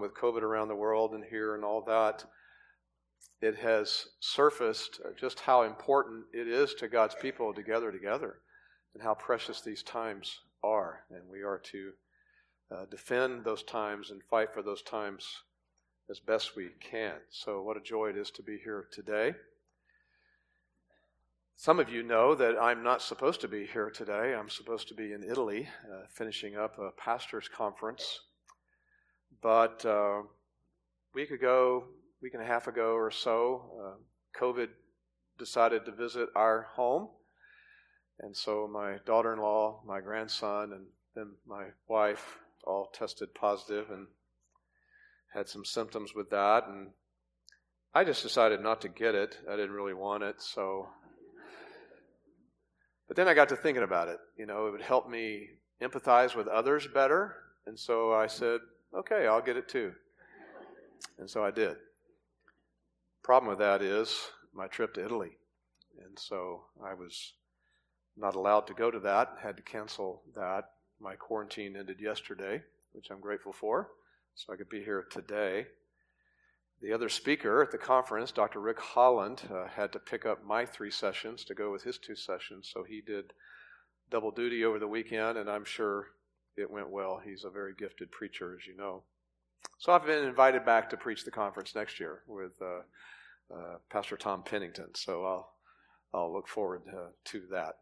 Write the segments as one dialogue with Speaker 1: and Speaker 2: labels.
Speaker 1: with COVID around the world and here and all that, it has surfaced just how important it is to God's people to gather together and how precious these times are. And we are to uh, defend those times and fight for those times as best we can. So, what a joy it is to be here today. Some of you know that I'm not supposed to be here today. I'm supposed to be in Italy uh, finishing up a pastor's conference. But uh, a week ago, week and a half ago or so, uh, COVID decided to visit our home. And so my daughter in law, my grandson, and then my wife all tested positive and had some symptoms with that. And I just decided not to get it. I didn't really want it. So but then I got to thinking about it. You know, it would help me empathize with others better. And so I said, okay, I'll get it too. And so I did. Problem with that is my trip to Italy. And so I was not allowed to go to that, had to cancel that. My quarantine ended yesterday, which I'm grateful for. So I could be here today. The other speaker at the conference, Dr. Rick Holland, uh, had to pick up my three sessions to go with his two sessions, so he did double duty over the weekend, and I'm sure it went well. He's a very gifted preacher, as you know. So I've been invited back to preach the conference next year with uh, uh, Pastor Tom Pennington, so I'll, I'll look forward to that.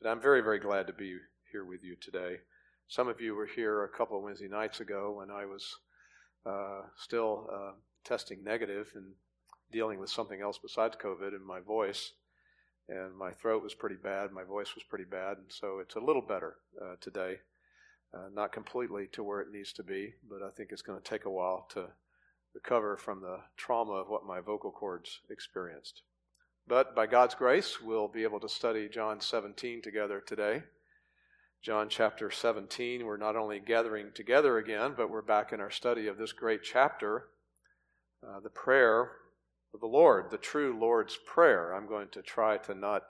Speaker 1: But I'm very, very glad to be here with you today. Some of you were here a couple of Wednesday nights ago when I was uh, still uh, testing negative and dealing with something else besides COVID and my voice. And my throat was pretty bad, my voice was pretty bad, and so it's a little better uh, today. Uh, not completely to where it needs to be, but I think it's going to take a while to recover from the trauma of what my vocal cords experienced. But by God's grace, we'll be able to study John 17 together today. John chapter 17, we're not only gathering together again, but we're back in our study of this great chapter uh, the prayer of the Lord, the true Lord's Prayer. I'm going to try to not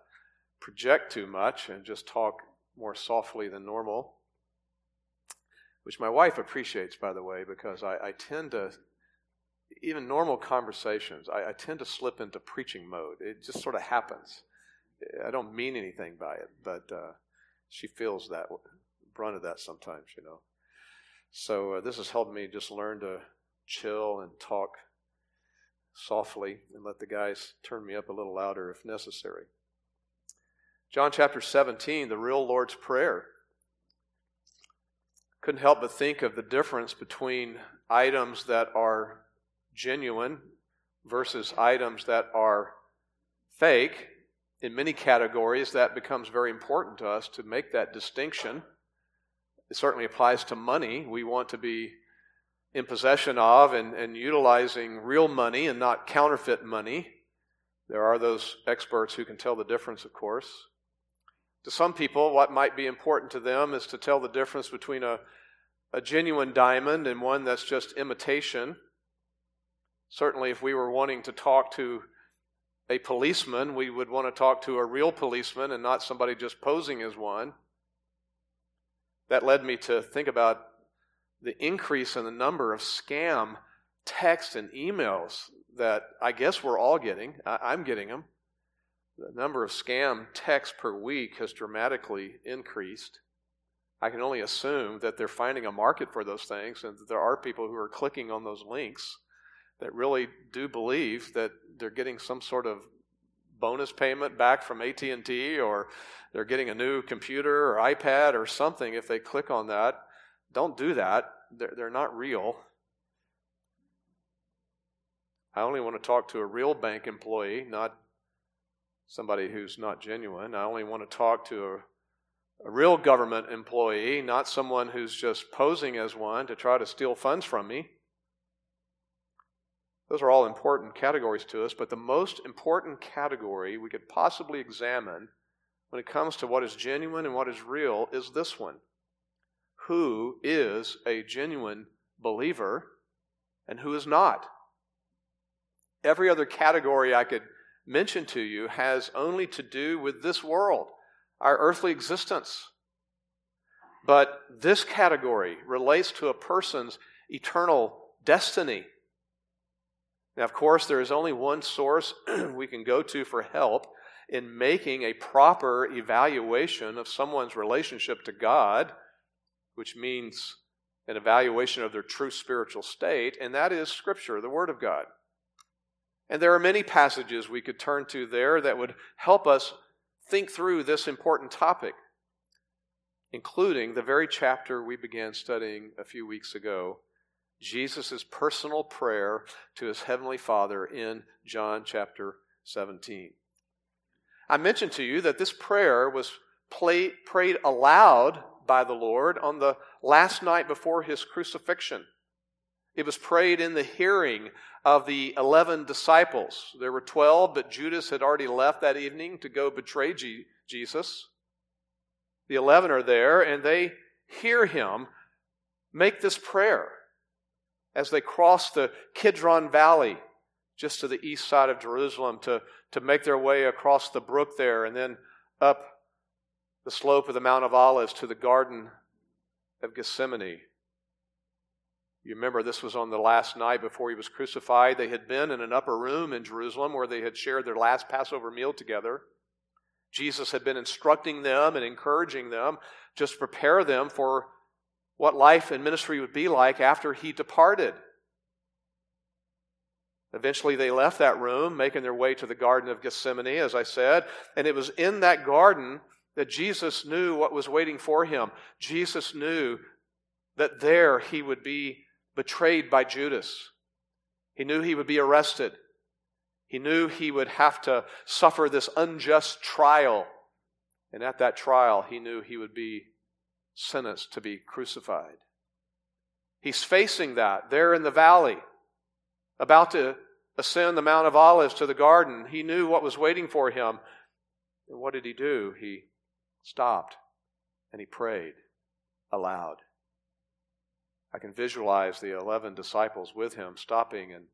Speaker 1: project too much and just talk more softly than normal, which my wife appreciates, by the way, because I, I tend to, even normal conversations, I, I tend to slip into preaching mode. It just sort of happens. I don't mean anything by it, but uh, she feels that brunt of that sometimes, you know. So uh, this has helped me just learn to chill and talk softly and let the guys turn me up a little louder if necessary. John chapter 17, the real Lord's Prayer. Couldn't help but think of the difference between items that are genuine versus items that are fake. In many categories, that becomes very important to us to make that distinction. It certainly applies to money. We want to be in possession of and, and utilizing real money and not counterfeit money. There are those experts who can tell the difference, of course. To some people, what might be important to them is to tell the difference between a, a genuine diamond and one that's just imitation. Certainly, if we were wanting to talk to a policeman, we would want to talk to a real policeman and not somebody just posing as one. That led me to think about the increase in the number of scam texts and emails that I guess we're all getting. I, am getting them. The number of scam texts per week has dramatically increased. I can only assume that they're finding a market for those things and that there are people who are clicking on those links that really do believe that they're getting some sort of bonus payment back from AT&T or they're getting a new computer or iPad or something if they click on that. Don't do that. They're, they're not real. I only want to talk to a real bank employee, not somebody who's not genuine. I only want to talk to a, a real government employee, not someone who's just posing as one to try to steal funds from me. Those are all important categories to us, but the most important category we could possibly examine when it comes to what is genuine and what is real is this one who is a genuine believer and who is not. Every other category I could mention to you has only to do with this world, our earthly existence. But this category relates to a person's eternal destiny. Now, of course, there is only one source we can go to for help in making a proper evaluation of someone's relationship to God, which means an evaluation of their true spiritual state, and that is Scripture, the Word of God. And there are many passages we could turn to there that would help us think through this important topic, including the very chapter we began studying a few weeks ago Jesus' personal prayer to his heavenly Father in John chapter 17. I mentioned to you that this prayer was play, prayed aloud by the Lord on the last night before his crucifixion. It was prayed in the hearing of the 11 disciples. There were 12, but Judas had already left that evening to go betray G- Jesus. The 11 are there, and they hear him make this prayer as they cross the Kidron Valley just to the east side of Jerusalem to, to make their way across the brook there and then up the slope of the Mount of Olives to the Garden of Gethsemane. You remember this was on the last night before he was crucified. They had been in an upper room in Jerusalem where they had shared their last Passover meal together. Jesus had been instructing them and encouraging them, just prepare them for what life and ministry would be like after he departed. Eventually, they left that room, making their way to the Garden of Gethsemane, as I said, and it was in that garden that Jesus knew what was waiting for him. Jesus knew that there he would be betrayed by Judas. He knew he would be arrested. He knew he would have to suffer this unjust trial. And at that trial, he knew he would be sentenced to be crucified. He's facing that there in the valley, about to ascend the Mount of Olives to the garden. He knew what was waiting for him. And what did he do? He stopped and he prayed aloud. I can visualize the 11 disciples with him stopping and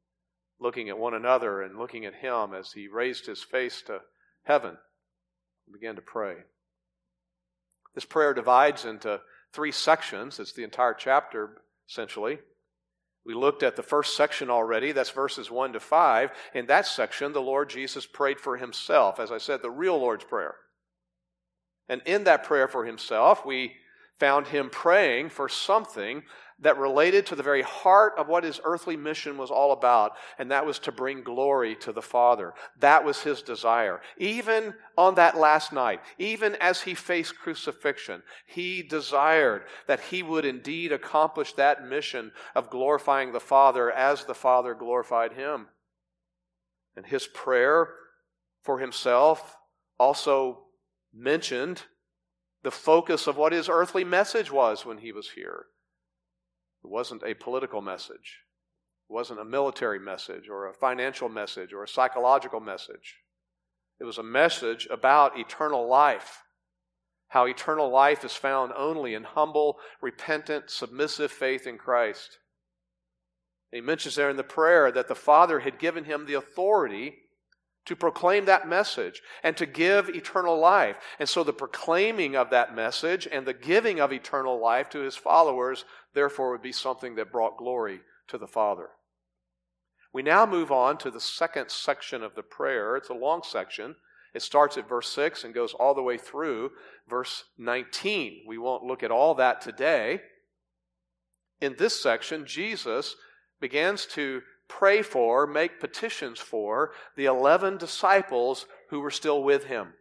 Speaker 1: looking at one another and looking at him as he raised his face to heaven and began to pray. This prayer divides into three sections. It's the entire chapter, essentially. We looked at the first section already. That's verses 1 to 5. In that section, the Lord Jesus prayed for himself. As I said, the real Lord's Prayer. And in that prayer for himself, we found him praying for something that related to the very heart of what his earthly mission was all about, and that was to bring glory to the Father. That was his desire. Even on that last night, even as he faced crucifixion, he desired that he would indeed accomplish that mission of glorifying the Father as the Father glorified him. And his prayer for himself also mentioned the focus of what his earthly message was when he was here. It wasn't a political message. It wasn't a military message or a financial message or a psychological message. It was a message about eternal life. How eternal life is found only in humble, repentant, submissive faith in Christ. he mentions there in the prayer that the Father had given him the authority to proclaim that message and to give eternal life. And so the proclaiming of that message and the giving of eternal life to his followers, therefore, would be something that brought glory to the Father. We now move on to the second section of the prayer. It's a long section. It starts at verse 6 and goes all the way through verse 19. We won't look at all that today. In this section, Jesus begins to pray for, make petitions for the 11 disciples who were still with him.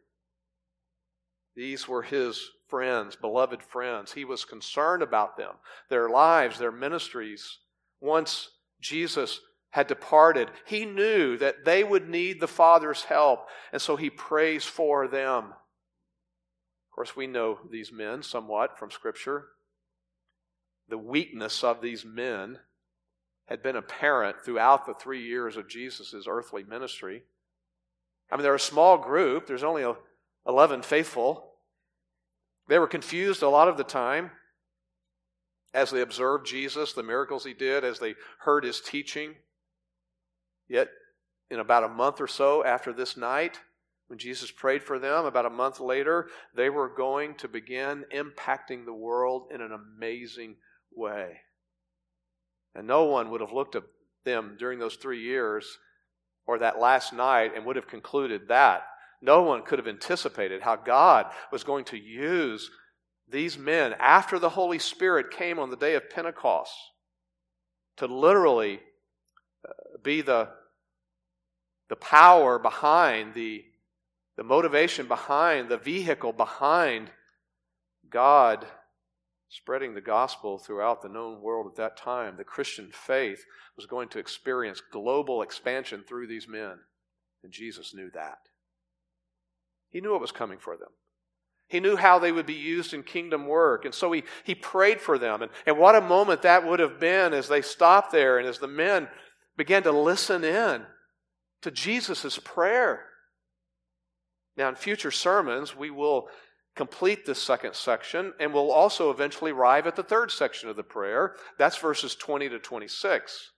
Speaker 1: These were his friends, beloved friends. He was concerned about them, their lives, their ministries. Once Jesus had departed, he knew that they would need the Father's help, and so he prays for them. Of course, we know these men somewhat from Scripture. The weakness of these men had been apparent throughout the three years of Jesus' earthly ministry. I mean, they're a small group, there's only 11 faithful. They were confused a lot of the time as they observed Jesus, the miracles he did, as they heard his teaching. Yet, in about a month or so after this night, when Jesus prayed for them, about a month later, they were going to begin impacting the world in an amazing way. And no one would have looked at them during those three years or that last night and would have concluded that. No one could have anticipated how God was going to use these men after the Holy Spirit came on the day of Pentecost to literally uh, be the, the power behind, the, the motivation behind, the vehicle behind God spreading the gospel throughout the known world at that time. The Christian faith was going to experience global expansion through these men. And Jesus knew that. He knew what was coming for them. He knew how they would be used in kingdom work. And so he, he prayed for them. And, and what a moment that would have been as they stopped there and as the men began to listen in to Jesus' prayer. Now, in future sermons, we will complete this second section and we'll also eventually arrive at the third section of the prayer. That's verses 20 to 26.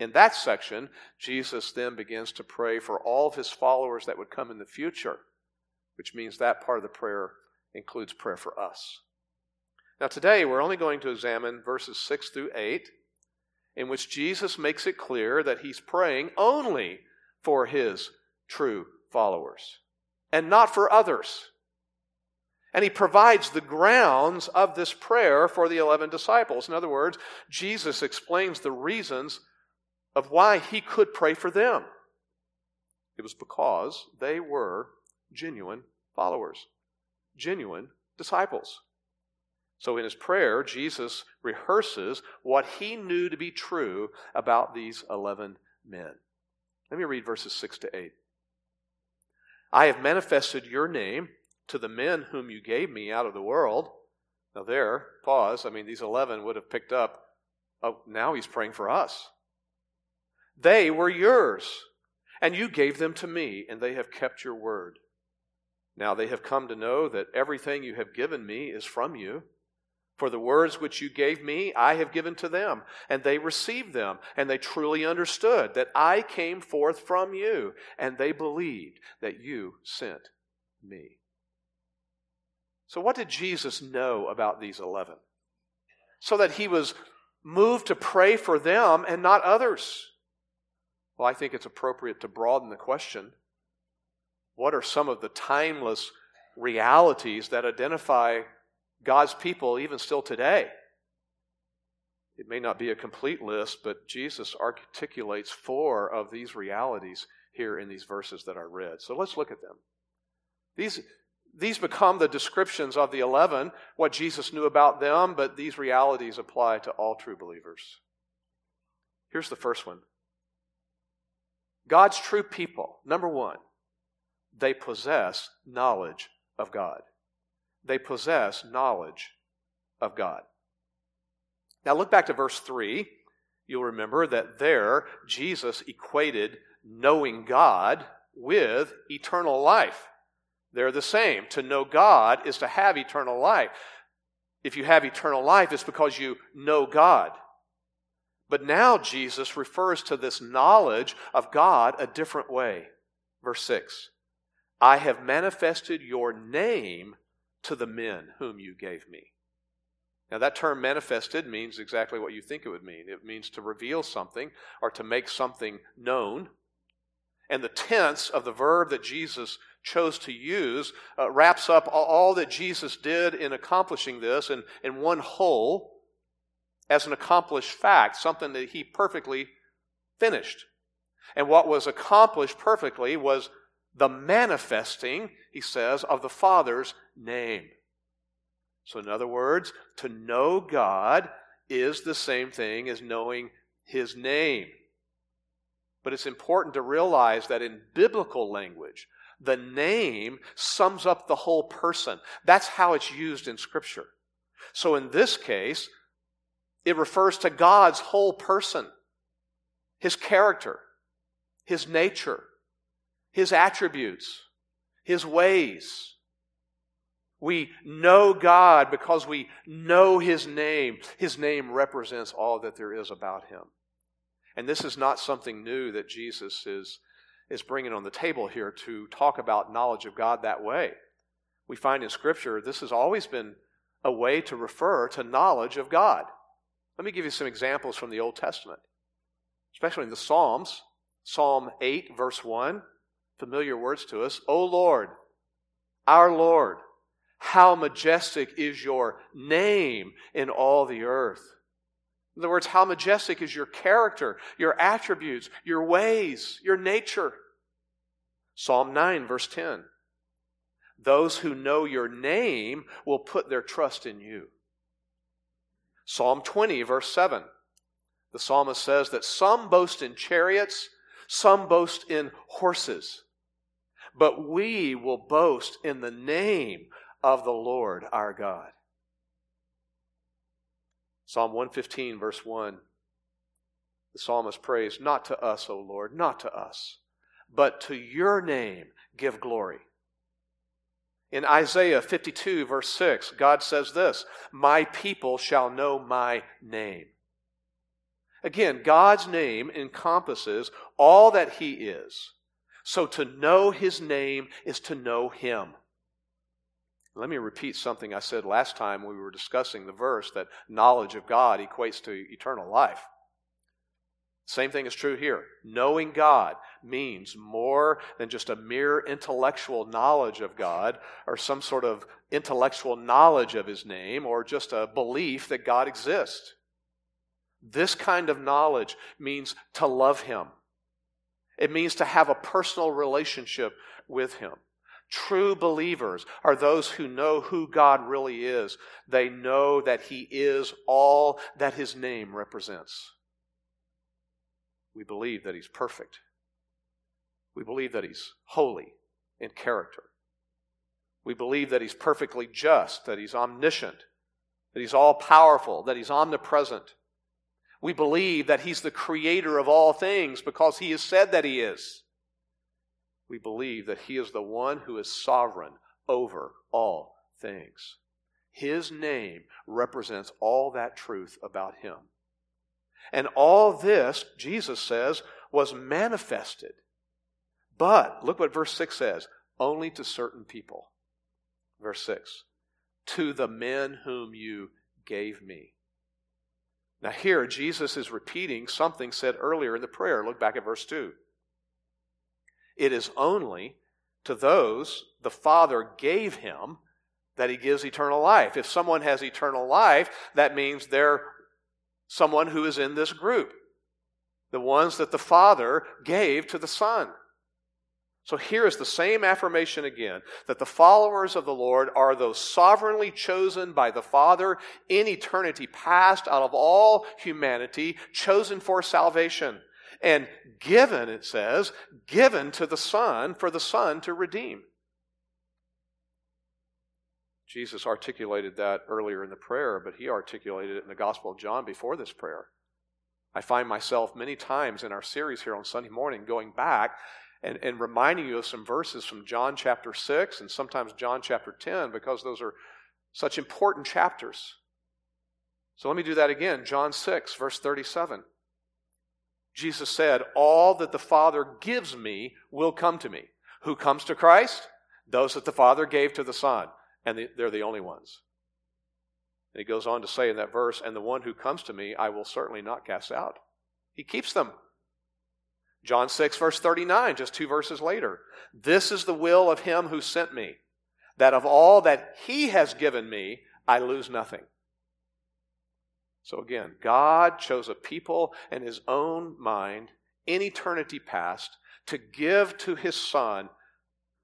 Speaker 1: In that section, Jesus then begins to pray for all of his followers that would come in the future which means that part of the prayer includes prayer for us. Now, today we're only going to examine verses 6 through 8, in which Jesus makes it clear that he's praying only for his true followers and not for others. And he provides the grounds of this prayer for the 11 disciples. In other words, Jesus explains the reasons of why he could pray for them. It was because they were genuine followers, genuine disciples. So in his prayer, Jesus rehearses what he knew to be true about these 11 men. Let me read verses 6 to 8. I have manifested your name to the men whom you gave me out of the world. Now, there, pause. I mean, these 11 would have picked up. Oh, now he's praying for us. They were yours, and you gave them to me, and they have kept your word. Now they have come to know that everything you have given me is from you. For the words which you gave me, I have given to them, and they received them, and they truly understood that I came forth from you, and they believed that you sent me. So, what did Jesus know about these 11? So that he was moved to pray for them and not others. Well, I think it's appropriate to broaden the question what are some of the timeless realities that identify God's people even still today? It may not be a complete list, but Jesus articulates four of these realities here in these verses that I read. So let's look at them. These, these become the descriptions of the eleven, what Jesus knew about them, but these realities apply to all true believers. Here's the first one God's true people, number one, they possess knowledge of God. They possess knowledge of God. Now look back to verse 3. You'll remember that there Jesus equated knowing God with eternal life. They're the same. To know God is to have eternal life. If you have eternal life, it's because you know God. But now Jesus refers to this knowledge of God a different way. Verse 6 I have manifested your name to the men whom you gave me. Now, that term manifested means exactly what you think it would mean it means to reveal something or to make something known. And the tense of the verb that Jesus chose to use uh, wraps up all that Jesus did in accomplishing this in, in one whole as an accomplished fact, something that he perfectly finished. And what was accomplished perfectly was the manifesting, he says, of the Father's name. So, in other words, to know God is the same thing as knowing his name. But it's important to realize that in biblical language, the name sums up the whole person. That's how it's used in Scripture. So, in this case, it refers to God's whole person, his character, his nature, his attributes, his ways. We know God because we know his name. His name represents all that there is about him. And this is not something new that Jesus is, is bringing on the table here to talk about knowledge of God that way. We find in Scripture this has always been a way to refer to knowledge of God. Let me give you some examples from the Old Testament, especially in the Psalms. Psalm 8, verse 1, familiar words to us. O Lord, our Lord, how majestic is your name in all the earth. In other words, how majestic is your character, your attributes, your ways, your nature. Psalm 9, verse 10. Those who know your name will put their trust in you. Psalm 20, verse 7. The psalmist says that some boast in chariots, some boast in horses, but we will boast in the name of the Lord our God. Psalm 115, verse 1. The psalmist prays, Not to us, O Lord, not to us, but to your name give glory. In Isaiah 52, verse 6, God says this My people shall know my name. Again, God's name encompasses all that He is. So to know His name is to know Him. Let me repeat something I said last time we were discussing the verse that knowledge of God equates to eternal life. Same thing is true here. Knowing God means more than just a mere intellectual knowledge of God or some sort of intellectual knowledge of His name or just a belief that God exists. This kind of knowledge means to love Him, it means to have a personal relationship with Him. True believers are those who know who God really is. They know that He is all that His name represents. We believe that He's perfect. We believe that He's holy in character. We believe that He's perfectly just, that He's omniscient, that He's all powerful, that He's omnipresent. We believe that He's the creator of all things because He has said that He is we believe that He is the one who is sovereign over all things. His name represents all that truth about Him. And all this, Jesus says, was manifested. But, look what verse 6 says only to certain people. Verse 6 To the men whom you gave me. Now, here, Jesus is repeating something said earlier in the prayer. Look back at verse 2. It is only to those the Father gave him that he gives eternal life. If someone has eternal life, that means they're someone who is in this group. The ones that the Father gave to the Son. So here is the same affirmation again that the followers of the Lord are those sovereignly chosen by the Father in eternity past out of all humanity, chosen for salvation and given, it says, given to the Son for the Son to redeem. Jesus articulated that earlier in the prayer, but he articulated it in the Gospel of John before this prayer. I find myself many times in our series here on Sunday morning going back and, and reminding you of some verses from John chapter 6 and sometimes John chapter 10 because those are such important chapters. So let me do that again. John 6, verse 37. Jesus said, All that the Father gives me will come to me. Who comes to Christ? Those that the Father gave to the Son, and they're the only ones. And he goes on to say in that verse, And the one who comes to me, I will certainly not cast out. He keeps them. John 6, verse 39, just two verses later. This is the will of him who sent me, that of all that he has given me, I lose nothing so again, God chose a people in his own mind in eternity past to give to his son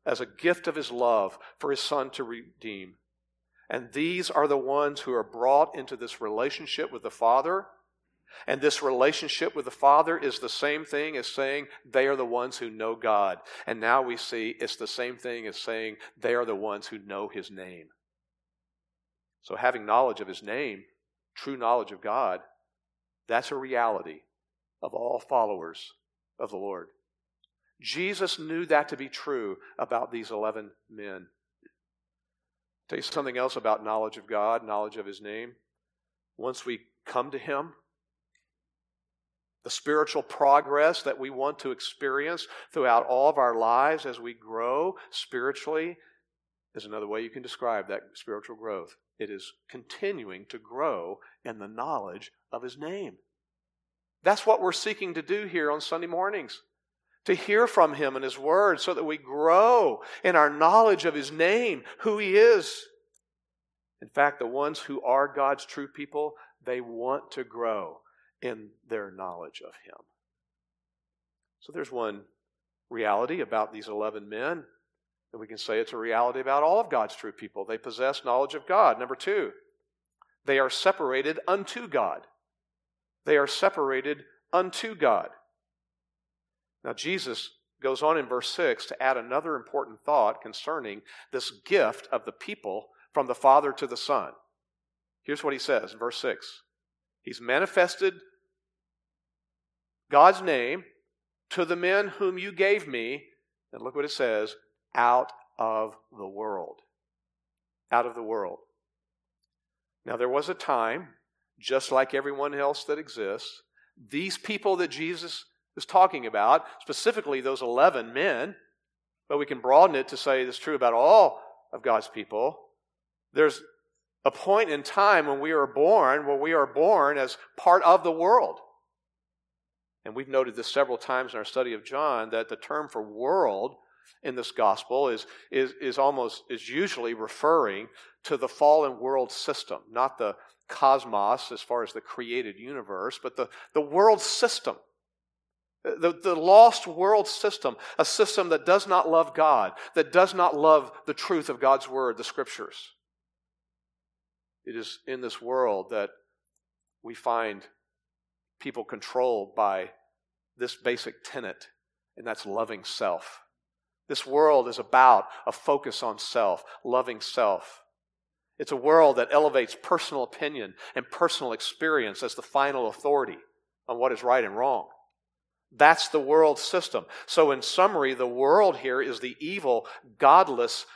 Speaker 1: as a gift of his love for his son to redeem. And these are the ones who are brought into this relationship with the Father. And this relationship with the Father is the same thing as saying they are the ones who know God. And now we see it's the same thing as saying they are the ones who know His name. So having knowledge of His name true knowledge of God, that's a reality of all followers of the Lord. Jesus knew that to be true about these 11 men. I'll tell you something else about knowledge of God, knowledge of His name. Once we come to Him, the spiritual progress that we want to experience throughout all of our lives as we grow spiritually is another way you can describe that spiritual growth. It is continuing to grow in the knowledge of His name. That's what we're seeking to do here on Sunday mornings. To hear from Him and His Word so that we grow in our knowledge of His name, who He is. In fact, the ones who are God's true people, they want to grow in their knowledge of Him. So there's one reality about these 11 men and we can say it's a reality about all of God's true people. They possess knowledge of God. Number two, they are separated unto God. They are separated unto God. Now, Jesus goes on in verse 6 to add another important thought concerning this gift of the people from the Father to the Son. Here's what he says in verse 6 He's manifested God's name to the men whom you gave me. And look what it says out of the world. Out of the world. Now, there was a time, just like everyone else that exists, these people that Jesus is talking about, specifically those 11 men, but we can broaden it to say it's true about all of God's people. There's a point in time when we are born, where we are born as part of the world. And we've noted this several times in our study of John that the term for world in this gospel is, is, is almost is usually referring to the fallen world system, not the cosmos as far as the created universe, but the, the world system. The, the lost world system, a system that does not love God, that does not love the truth of God's word, the scriptures. It is in this world that we find people controlled by this basic tenet, and that's loving self. This world is about a focus on self, loving self. It's a world that elevates personal opinion and personal experience as the final authority on what is right and wrong. That's the world system. So, in summary, the world here is the evil, godless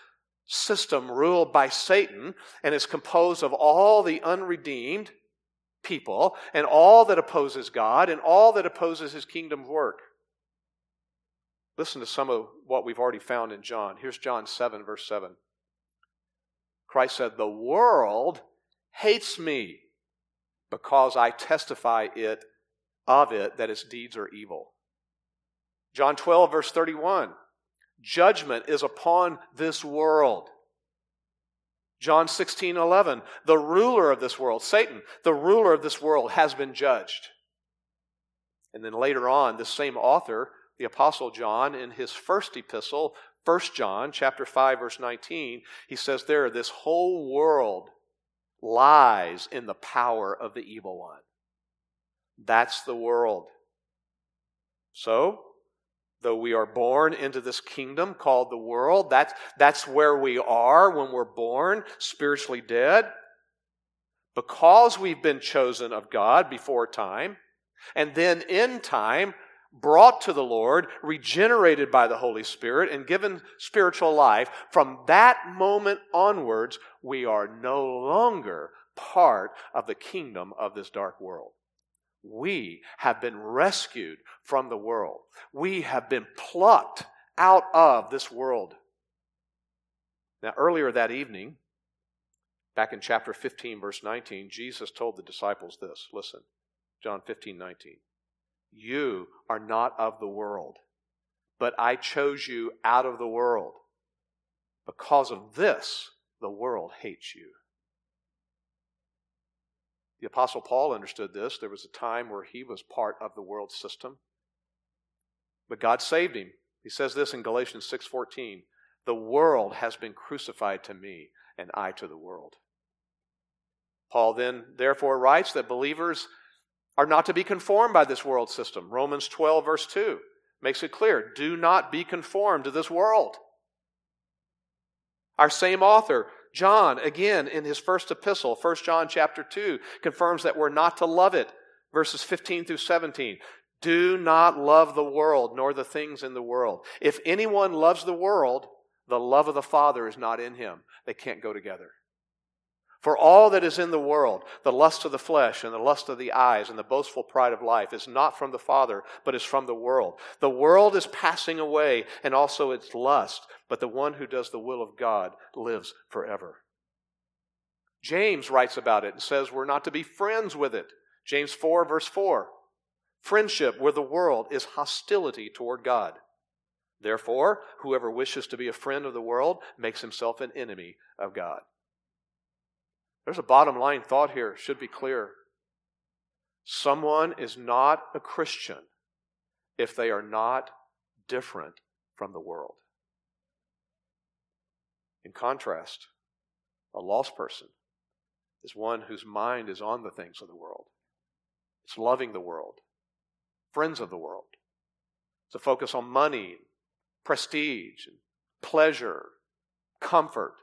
Speaker 1: system ruled by Satan and is composed of all the unredeemed people and all that opposes God and all that opposes his kingdom work. Listen to some of what we've already found in John. Here's John 7, verse 7. Christ said, The world hates me because I testify it of it that its deeds are evil. John 12, verse 31. Judgment is upon this world. John 16, 11. The ruler of this world, Satan, the ruler of this world, has been judged. And then later on, the same author the apostle John in his first epistle, 1 John chapter 5 verse 19, he says there this whole world lies in the power of the evil one. That's the world. So, though we are born into this kingdom called the world, that's, that's where we are when we're born, spiritually dead. Because we've been chosen of God before time, and then in time, brought to the Lord, regenerated by the Holy Spirit, and given spiritual life, from that moment onwards, we are no longer part of the kingdom of this dark world. We have been rescued from the world. We have been plucked out of this world. Now, earlier that evening, back in chapter 15, verse 19, Jesus told the disciples this. Listen, John 15, 19. You are not of the world, but I chose you out of the world. Because of this, the world hates you. The Apostle Paul understood this. There was a time where he was part of the world system. But God saved him. He says this in Galatians 6:14, "The world has been crucified to me, and I to the world." Paul then therefore writes that believers are not to be conformed by this world system. Romans 12, verse 2 makes it clear do not be conformed to this world. Our same author, John, again in his first epistle, 1 John chapter 2, confirms that we're not to love it. Verses 15 through 17. Do not love the world, nor the things in the world. If anyone loves the world, the love of the Father is not in him. They can't go together. For all that is in the world, the lust of the flesh and the lust of the eyes and the boastful pride of life, is not from the Father, but is from the world. The world is passing away and also its lust, but the one who does the will of God lives forever. James writes about it and says we're not to be friends with it. James 4, verse 4. Friendship with the world is hostility toward God. Therefore, whoever wishes to be a friend of the world makes himself an enemy of God. There's a bottom line thought here, should be clear. Someone is not a Christian if they are not different from the world. In contrast, a lost person is one whose mind is on the things of the world. It's loving the world, friends of the world. It's a focus on money, prestige, pleasure, comfort,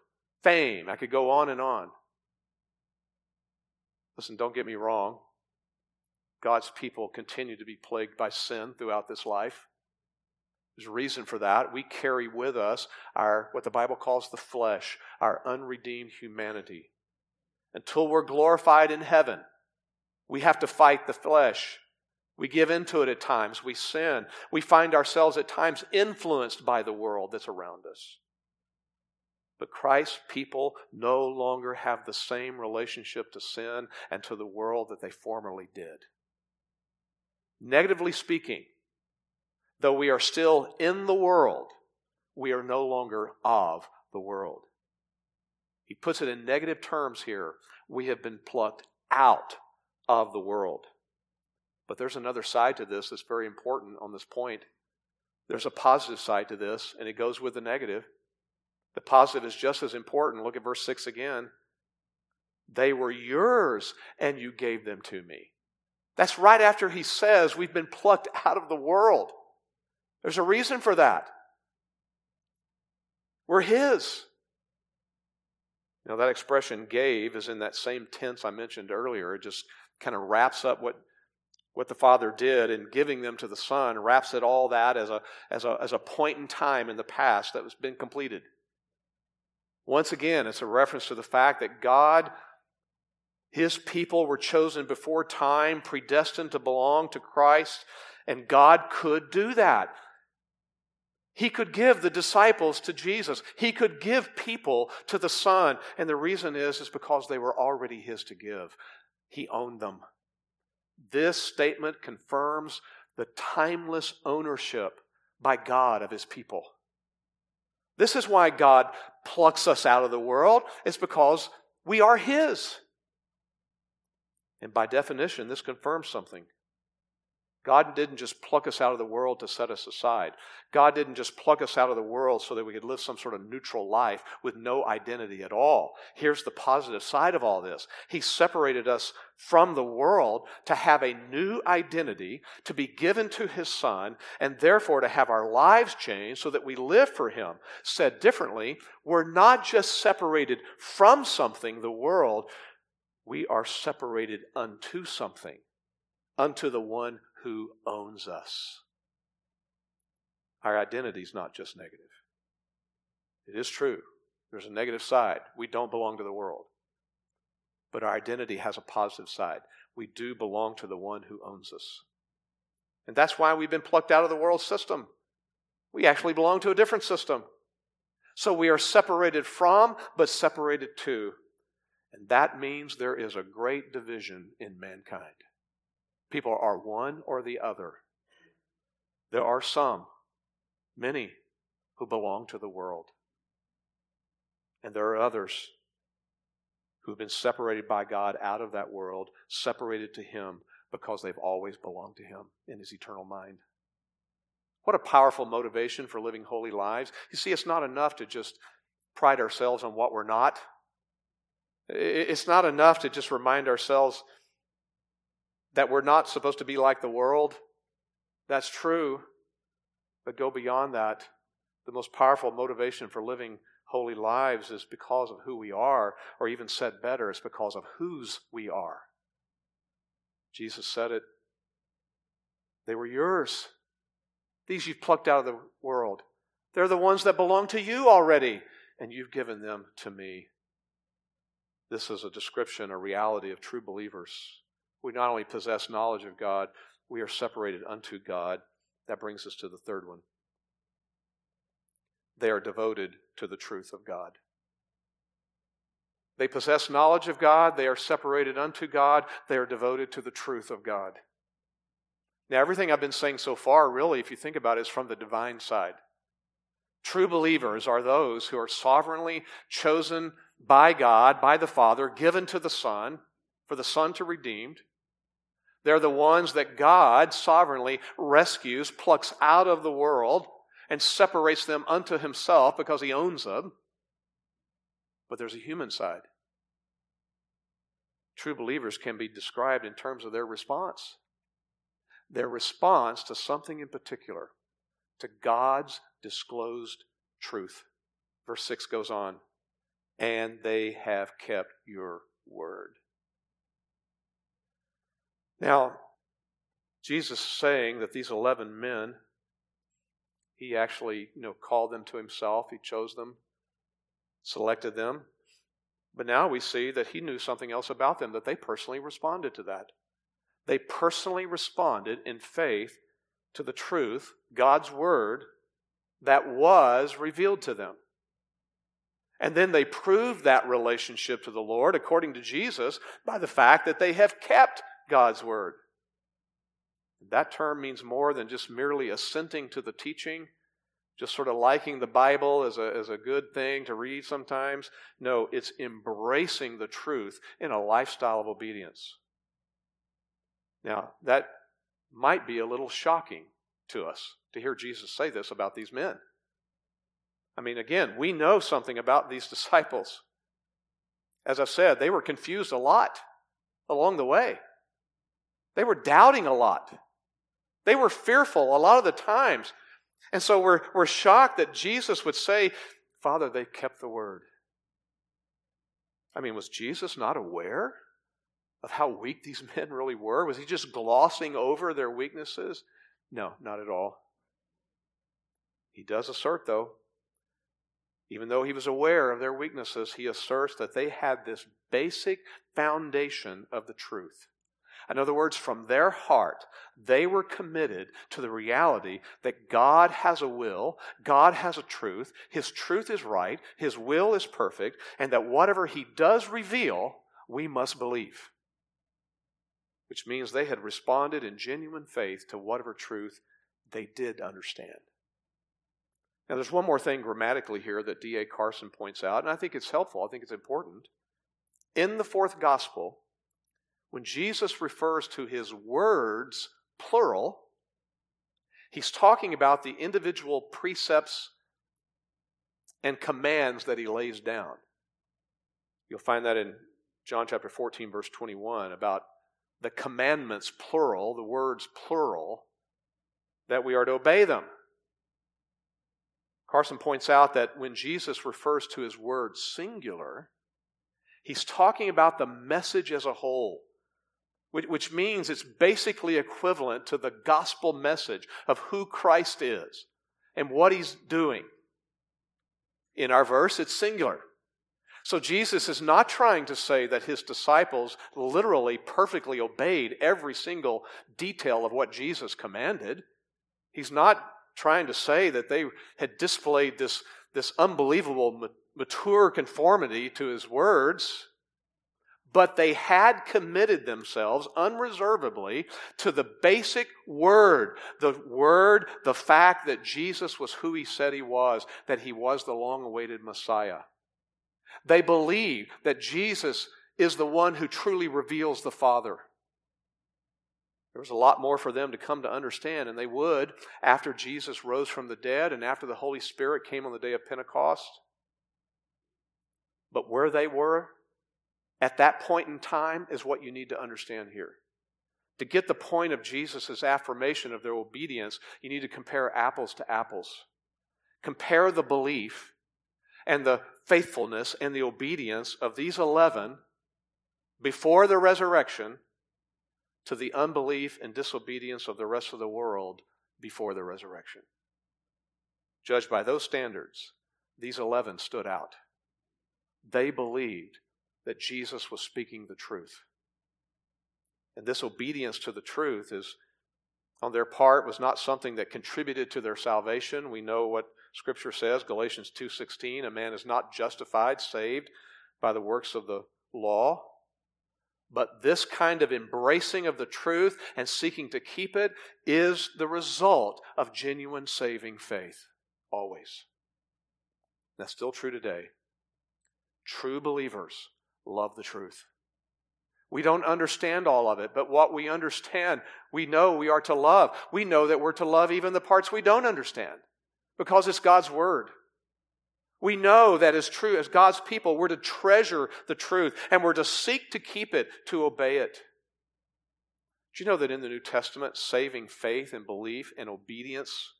Speaker 1: fame. I could go on and on. Listen, don't get me wrong. God's people continue to be plagued by sin throughout this life. There's a reason for that. We carry with us our what the Bible calls the flesh, our unredeemed humanity. Until we're glorified in heaven, we have to fight the flesh. We give into it at times. We sin. We find ourselves at times influenced by the world that's around us. But Christ's people no longer have the same relationship to sin and to the world that they formerly did. Negatively speaking, though we are still in the world, we are no longer of the world. He puts it in negative terms here. We have been plucked out of the world. But there's another side to this that's very important on this point. There's a positive side to this, and it goes with the negative. The positive is just as important. Look at verse 6 again. They were yours, and you gave them to me. That's right after he says we've been plucked out of the world. There's a reason for that. We're his. Now, that expression gave is in that same tense I mentioned earlier. It just kind of wraps up what, what the Father did in giving them to the Son, wraps it all that as a, as, a, as a point in time in the past that was been completed. Once again, it's a reference to the fact that God, His people were chosen before time, predestined to belong to Christ, and God could do that. He could give the disciples to Jesus. He could give people to the Son. And the reason is, is because they were already His to give. He owned them. This statement confirms the timeless ownership by God of His people. This is why God plucks us out of the world. It's because we are His. And by definition, this confirms something. God didn't just pluck us out of the world to set us aside. God didn't just pluck us out of the world so that we could live some sort of neutral life with no identity at all. Here's the positive side of all this He separated us from the world to have a new identity, to be given to His Son, and therefore to have our lives changed so that we live for Him. Said differently, we're not just separated from something, the world, we are separated unto something, unto the one who owns us. Our identity is not just negative. It is true. There's a negative side. We don't belong to the world. But our identity has a positive side. We do belong to the one who owns us. And that's why we've been plucked out of the world system. We actually belong to a different system. So we are separated from, but separated to. And that means there is a great division in mankind. People are one or the other. There are some, many, who belong to the world. And there are others who've been separated by God out of that world, separated to Him because they've always belonged to Him in His eternal mind. What a powerful motivation for living holy lives. You see, it's not enough to just pride ourselves on what we're not. It's not enough to just remind ourselves that we're not supposed to be like the world. That's true. But go beyond that. The most powerful motivation for living holy lives is because of who we are, or even said better, it's because of whose we are. Jesus said it. They were yours. These you've plucked out of the world. They're the ones that belong to you already, and you've given them to me. this is a description, a reality of true believers. We not only possess knowledge of God, we are separated unto God. That brings us to the third one. They are devoted to the truth of God. They possess knowledge of God. They are separated unto God. They are devoted to the truth of God. Now, everything I've been saying so far, really, if you think about it, is from the divine side. True believers are those who are sovereignly chosen by God, by the Father, given to the Son, for the Son to redeem. They're the ones that God sovereignly rescues, plucks out of the world, and separates them unto Himself because He owns them. But there's a human side. True believers can be described in terms of their response. Their response to something in particular, to God's disclosed truth. Verse 6 goes on and they have kept your word. Now, Jesus is saying that these 11 men, he actually, you know, called them to himself. He chose them, selected them. But now we see that he knew something else about them, that they personally responded to that. They personally responded in faith to the truth, God's word, that was revealed to them. And then they proved that relationship to the Lord, according to Jesus, by the fact that they have kept God's word. That term means more than just merely assenting to the teaching, just sort of liking the Bible as a, as a good thing to read sometimes. No, it's embracing the truth in a lifestyle of obedience. Now, that might be a little shocking to us to hear Jesus say this about these men. I mean, again, we know something about these disciples. As I've said, they were confused a lot along the way. They were doubting a lot. They were fearful a lot of the times. And so we're, we're shocked that Jesus would say, Father, they kept the word. I mean, was Jesus not aware of how weak these men really were? Was he just glossing over their weaknesses? No, not at all. He does assert, though, even though he was aware of their weaknesses, he asserts that they had this basic foundation of the truth. In other words, from their heart, they were committed to the reality that God has a will, God has a truth, His truth is right, His will is perfect, and that whatever He does reveal, we must believe. Which means they had responded in genuine faith to whatever truth they did understand. Now, there's one more thing grammatically here that D.A. Carson points out, and I think it's helpful. I think it's important. In the fourth gospel, when Jesus refers to his words, plural, he's talking about the individual precepts and commands that he lays down. You'll find that in John chapter 14, verse 21, about the commandments, plural, the words, plural, that we are to obey them. Carson points out that when Jesus refers to his word singular, he's talking about the message as a whole, which means it's basically equivalent to the gospel message of who Christ is and what he's doing. In our verse, it's singular. So Jesus is not trying to say that his disciples literally perfectly obeyed every single detail of what Jesus commanded. He's not trying to say that they had displayed this, this unbelievable mature conformity to his words, but they had committed themselves unreservedly to the basic word the word, the fact that Jesus was who he said he was, that he was the long awaited Messiah. They believe that Jesus is the one who truly reveals the Father. There was a lot more for them to come to understand, and they would after Jesus rose from the dead and after the Holy Spirit came on the day of Pentecost. But where they were at that point in time is what you need to understand here. To get the point of Jesus' affirmation of their obedience, you need to compare apples to apples. Compare the belief and the faithfulness and the obedience of these 11 before the resurrection to the unbelief and disobedience of the rest of the world before the resurrection. Judged by those standards, these 11 stood out. They believed that Jesus was speaking the truth. And this obedience to the truth is on their part was not something that contributed to their salvation. We know what scripture says, Galatians 2:16, a man is not justified, saved by the works of the law. But this kind of embracing of the truth and seeking to keep it is the result of genuine saving faith, always. That's still true today. True believers love the truth. We don't understand all of it, but what we understand, we know we are to love. We know that we're to love even the parts we don't understand because it's God's Word. We know that is true. As God's people, we're to treasure the truth and we're to seek to keep it, to obey it. Do you know that in the New Testament, saving faith and belief and obedience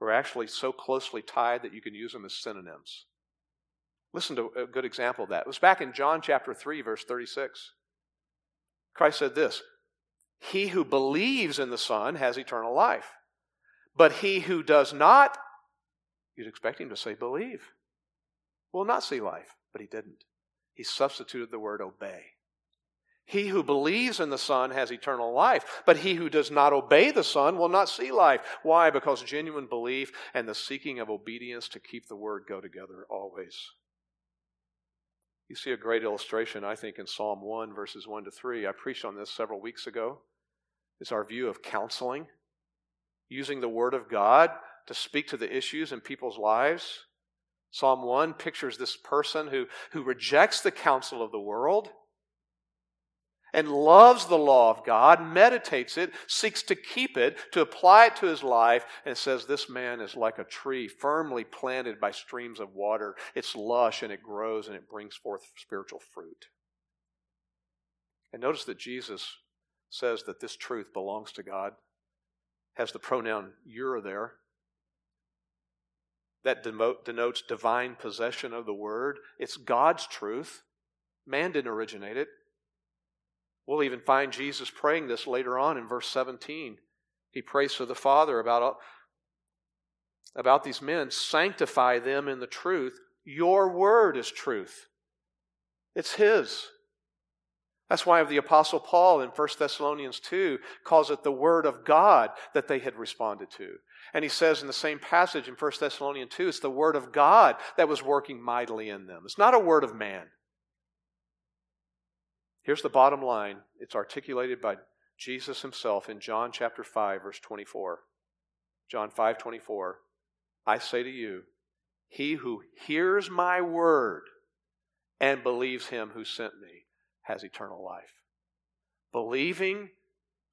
Speaker 1: are actually so closely tied that you can use them as synonyms? Listen to a good example of that. It was back in John chapter 3, verse 36. Christ said this He who believes in the Son has eternal life. But he who does not, you'd expect him to say believe, will not see life. But he didn't. He substituted the word obey. He who believes in the Son has eternal life, but he who does not obey the Son will not see life. Why? Because genuine belief and the seeking of obedience to keep the word go together always. You see a great illustration, I think, in Psalm 1, verses 1 to 3. I preached on this several weeks ago. It's our view of counseling, using the Word of God to speak to the issues in people's lives. Psalm 1 pictures this person who, who rejects the counsel of the world and loves the law of God, meditates it, seeks to keep it, to apply it to his life, and says, This man is like a tree firmly planted by streams of water. It's lush and it grows and it brings forth spiritual fruit. And notice that Jesus says that this truth belongs to God, has the pronoun your there. That denotes divine possession of the word. It's God's truth. Man didn't originate it. We'll even find Jesus praying this later on in verse 17. He prays to the Father about, about these men sanctify them in the truth. Your word is truth. It's His. That's why the Apostle Paul in 1 Thessalonians 2 calls it the Word of God that they had responded to. And he says in the same passage in 1 Thessalonians 2, it's the Word of God that was working mightily in them. It's not a word of man. Here's the bottom line it's articulated by Jesus himself in John chapter 5 verse 24. John 5:24 I say to you he who hears my word and believes him who sent me has eternal life. Believing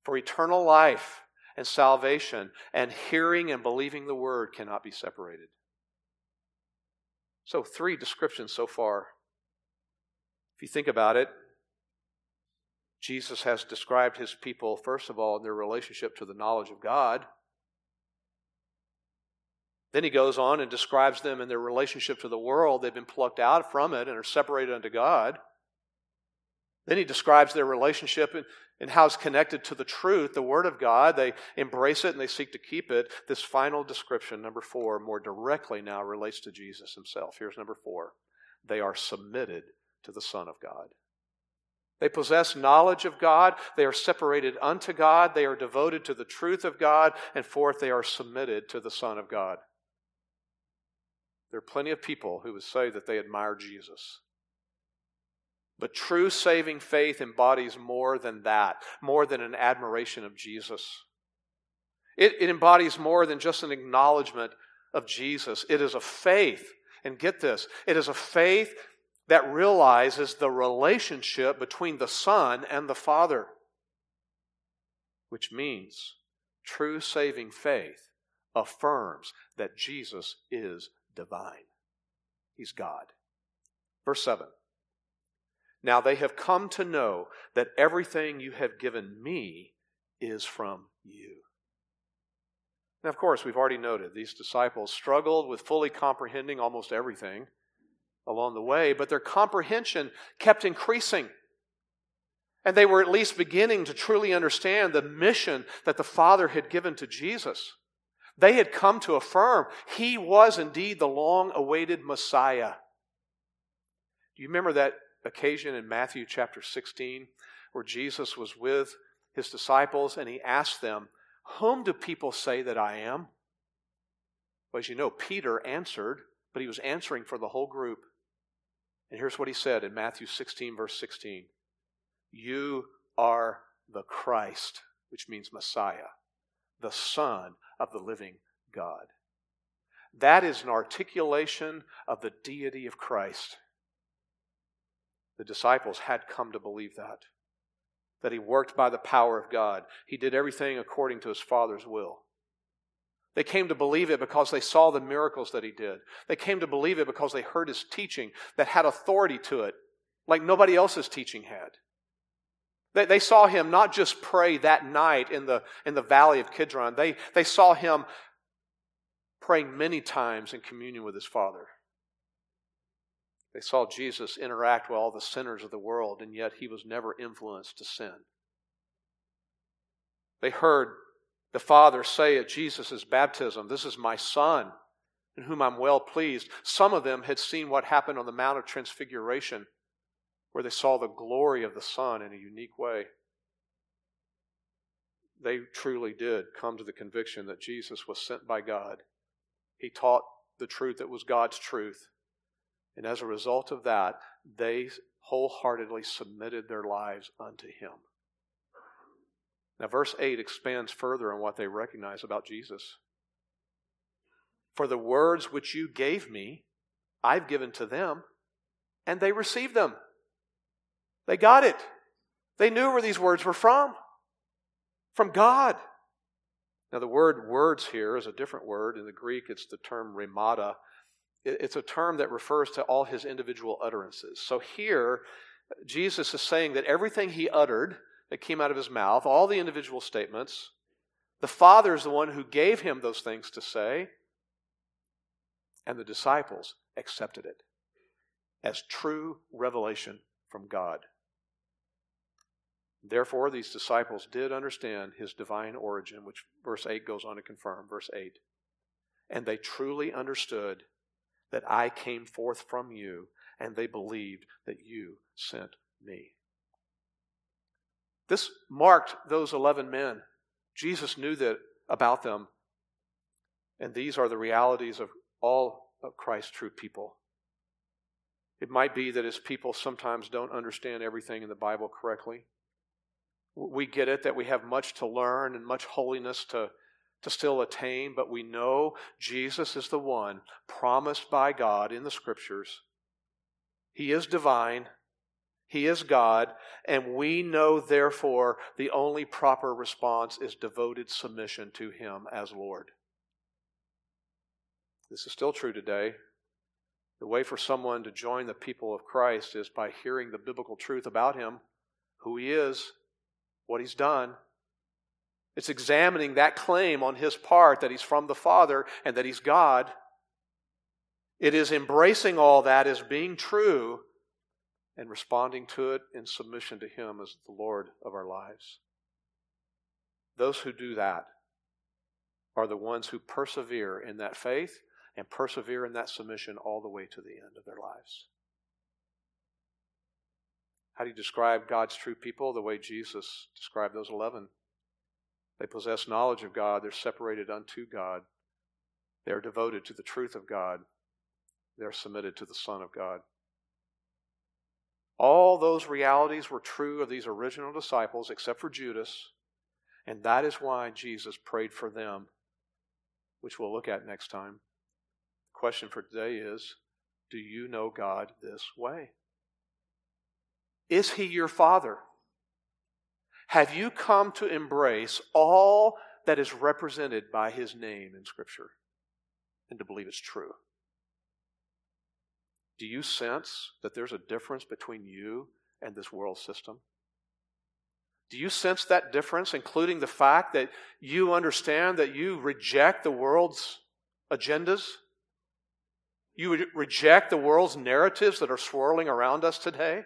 Speaker 1: for eternal life and salvation and hearing and believing the word cannot be separated. So, three descriptions so far. If you think about it, Jesus has described his people, first of all, in their relationship to the knowledge of God. Then he goes on and describes them in their relationship to the world. They've been plucked out from it and are separated unto God. Then he describes their relationship and, how it's connected to the truth, the Word of God. They embrace it and they seek to keep it. This final description, number four, more directly now relates to Jesus himself. Here's number four they are submitted to the Son of God. They possess knowledge of God. They are separated unto God. They are devoted to the truth of God. And fourth, they are submitted to the Son of God. There are plenty of people who would say that they admire Jesus. But true saving faith embodies more than that, more than an admiration of Jesus. It, it embodies more than just an acknowledgement of Jesus. It is a faith, and get this, it is a faith that realizes the relationship between the Son and the Father, which means true saving faith affirms that Jesus is divine. He's God. Verse 7 Now they have come to know that everything you have given me is from you. Now, of course, we've already noted these disciples struggled with fully comprehending almost everything along the way, but their comprehension kept increasing. And they were at least beginning to truly understand the mission that the Father had given to Jesus. They had come to affirm he was indeed the long awaited Messiah. Do you remember that occasion in Matthew chapter 16 where Jesus was with his disciples and he asked them, Whom do people say that I am? Well, as you know, Peter answered, but he was answering for the whole group. And here's what he said in Matthew 16, verse 16 You are the Christ, which means Messiah, the Son of the living God. That is an articulation of the deity of Christ. The disciples had come to believe that. That he worked by the power of God. He did everything according to his Father's will. They came to believe it because they saw the miracles that he did. They came to believe it because they heard his teaching that had authority to it, like nobody else's teaching had. They, they saw him not just pray that night in the, in the valley of Kidron, they, they saw him praying many times in communion with his Father. They saw Jesus interact with all the sinners of the world, and yet he was never influenced to sin. They heard the Father say at Jesus' baptism, This is my Son, in whom I'm well pleased. Some of them had seen what happened on the Mount of Transfiguration, where they saw the glory of the Son in a unique way. They truly did come to the conviction that Jesus was sent by God. He taught the truth that was God's truth. And as a result of that, they wholeheartedly submitted their lives unto Him. Now, verse 8 expands further on what they recognize about Jesus. For the words which you gave me, I've given to them, and they received them. They got it. They knew where these words were from from God. Now, the word words here is a different word. In the Greek, it's the term rhemata. It's a term that refers to all his individual utterances. So here, Jesus is saying that everything he uttered, that came out of his mouth, all the individual statements. The Father is the one who gave him those things to say, and the disciples accepted it as true revelation from God. Therefore, these disciples did understand his divine origin, which verse 8 goes on to confirm. Verse 8. And they truly understood that I came forth from you, and they believed that you sent me. This marked those 11 men. Jesus knew that about them. And these are the realities of all of Christ's true people. It might be that his people sometimes don't understand everything in the Bible correctly. We get it that we have much to learn and much holiness to, to still attain, but we know Jesus is the one promised by God in the Scriptures. He is divine. He is God, and we know, therefore, the only proper response is devoted submission to Him as Lord. This is still true today. The way for someone to join the people of Christ is by hearing the biblical truth about Him, who He is, what He's done. It's examining that claim on His part that He's from the Father and that He's God. It is embracing all that as being true and responding to it in submission to Him as the Lord of our lives. Those who do that are the ones who persevere in that faith and persevere in that submission all the way to the end of their lives. How do you describe God's true people? The way Jesus described those 11. They possess knowledge of God, they're separated unto God, they're devoted to the truth of God, they're submitted to the Son of God. All those realities were true of these original disciples, except for Judas, and that is why Jesus prayed for them, which we'll look at next time. The question for today is Do you know God this way? Is He your Father? Have you come to embrace all that is represented by His name in Scripture and to believe it's true? Do you sense that there's a difference between you and this world system? Do you sense that difference, including the fact that you understand that you reject the world's agendas? You reject the world's narratives that are swirling around us today?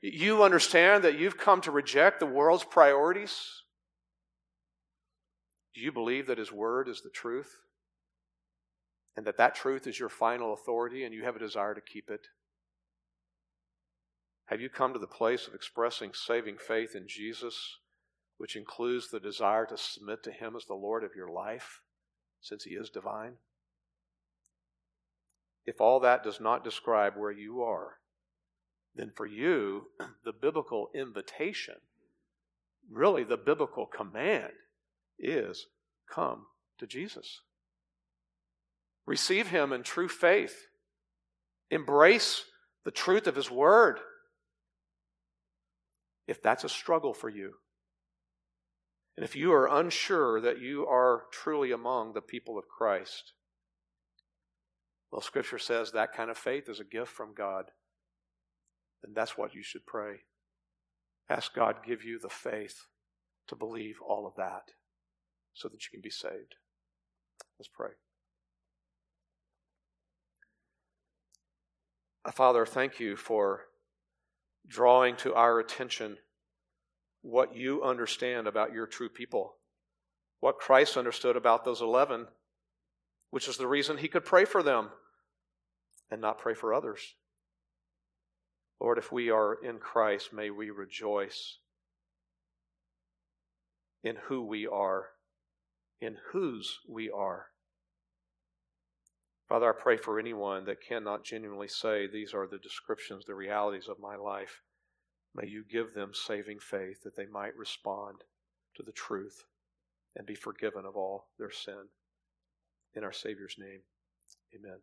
Speaker 1: You understand that you've come to reject the world's priorities? Do you believe that His Word is the truth? And that that truth is your final authority and you have a desire to keep it. Have you come to the place of expressing saving faith in Jesus, which includes the desire to submit to Him as the Lord of your life, since He is divine? If all that does not describe where you are, then for you, the biblical invitation, really the biblical command, is come to Jesus. Receive Him in true faith. Embrace the truth of His Word. If that's a struggle for you, and if you are unsure that you are truly among the people of Christ, well, Scripture says that kind of faith is a gift from God. And that's what you should pray. Ask God give you the faith to believe all of that so that you can be saved. Let's pray. Father, thank you for drawing to our attention what you understand about your true people, what Christ understood about those 11, which is the reason he could pray for them and not pray for others. Lord, if we are in Christ, may we rejoice in who we are, in whose we are. Father, I pray for anyone that cannot genuinely say, These are the descriptions, the realities of my life. May you give them saving faith that they might respond to the truth and be forgiven of all their sin. In our Savior's name, amen.